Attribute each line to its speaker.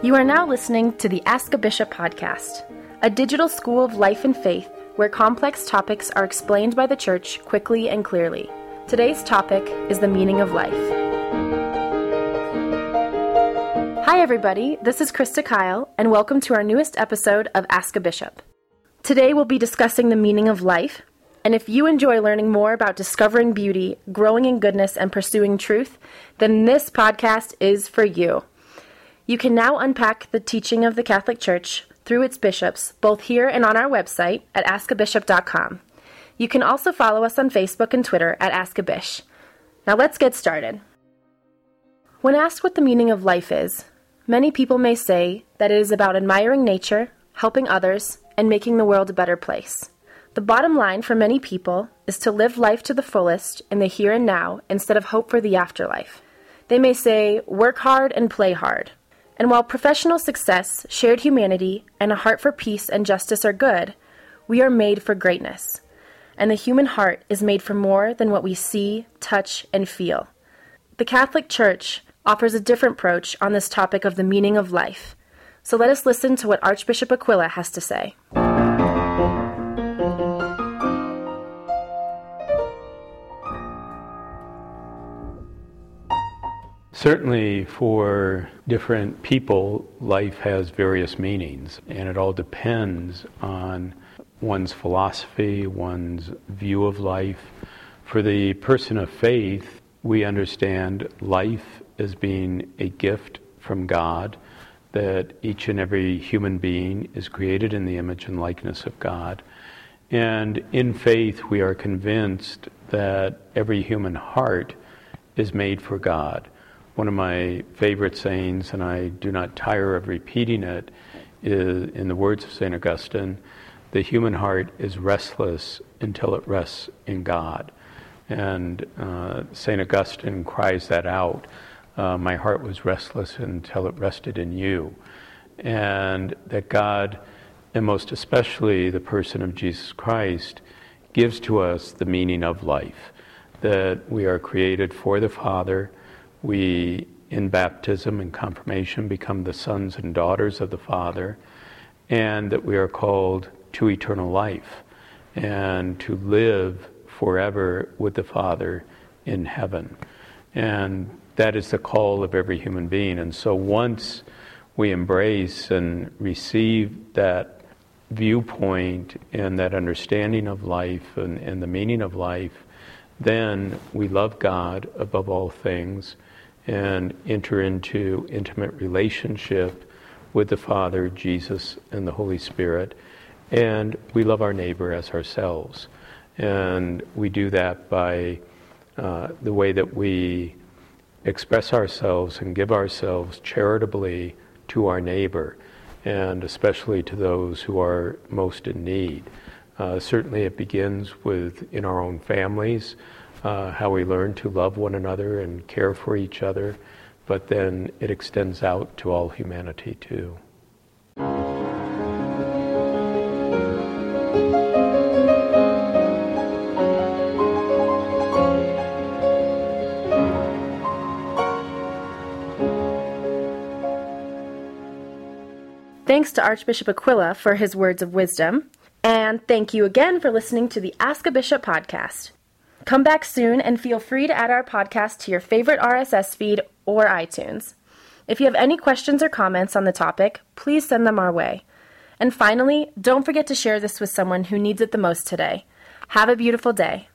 Speaker 1: You are now listening to the Ask a Bishop podcast, a digital school of life and faith where complex topics are explained by the church quickly and clearly. Today's topic is the meaning of life. Hi, everybody. This is Krista Kyle, and welcome to our newest episode of Ask a Bishop. Today, we'll be discussing the meaning of life. And if you enjoy learning more about discovering beauty, growing in goodness, and pursuing truth, then this podcast is for you. You can now unpack the teaching of the Catholic Church through its bishops, both here and on our website at askabishop.com. You can also follow us on Facebook and Twitter at askabish. Now let's get started. When asked what the meaning of life is, many people may say that it is about admiring nature, helping others, and making the world a better place. The bottom line for many people is to live life to the fullest in the here and now instead of hope for the afterlife. They may say, work hard and play hard, and while professional success, shared humanity, and a heart for peace and justice are good, we are made for greatness. And the human heart is made for more than what we see, touch, and feel. The Catholic Church offers a different approach on this topic of the meaning of life. So let us listen to what Archbishop Aquila has to say.
Speaker 2: Certainly, for different people, life has various meanings, and it all depends on one's philosophy, one's view of life. For the person of faith, we understand life as being a gift from God, that each and every human being is created in the image and likeness of God. And in faith, we are convinced that every human heart is made for God one of my favorite sayings, and I do not tire of repeating it, is in the words of St. Augustine the human heart is restless until it rests in God. And uh, St. Augustine cries that out uh, My heart was restless until it rested in you. And that God, and most especially the person of Jesus Christ, gives to us the meaning of life. That we are created for the Father we, in baptism and confirmation, become the sons and daughters of the Father, and that we are called to eternal life and to live forever with the Father in heaven. And that is the call of every human being. And so once we embrace and receive that viewpoint and that understanding of life and, and the meaning of life, then we love God above all things and enter into intimate relationship with the Father, Jesus, and the Holy Spirit. And we love our neighbor as ourselves. And we do that by uh, the way that we express ourselves and give ourselves charitably to our neighbor, and especially to those who are most in need. Uh, certainly, it begins with in our own families uh, how we learn to love one another and care for each other, but then it extends out to all humanity too.
Speaker 1: Thanks to Archbishop Aquila for his words of wisdom. And thank you again for listening to the Ask a Bishop podcast. Come back soon and feel free to add our podcast to your favorite RSS feed or iTunes. If you have any questions or comments on the topic, please send them our way. And finally, don't forget to share this with someone who needs it the most today. Have a beautiful day.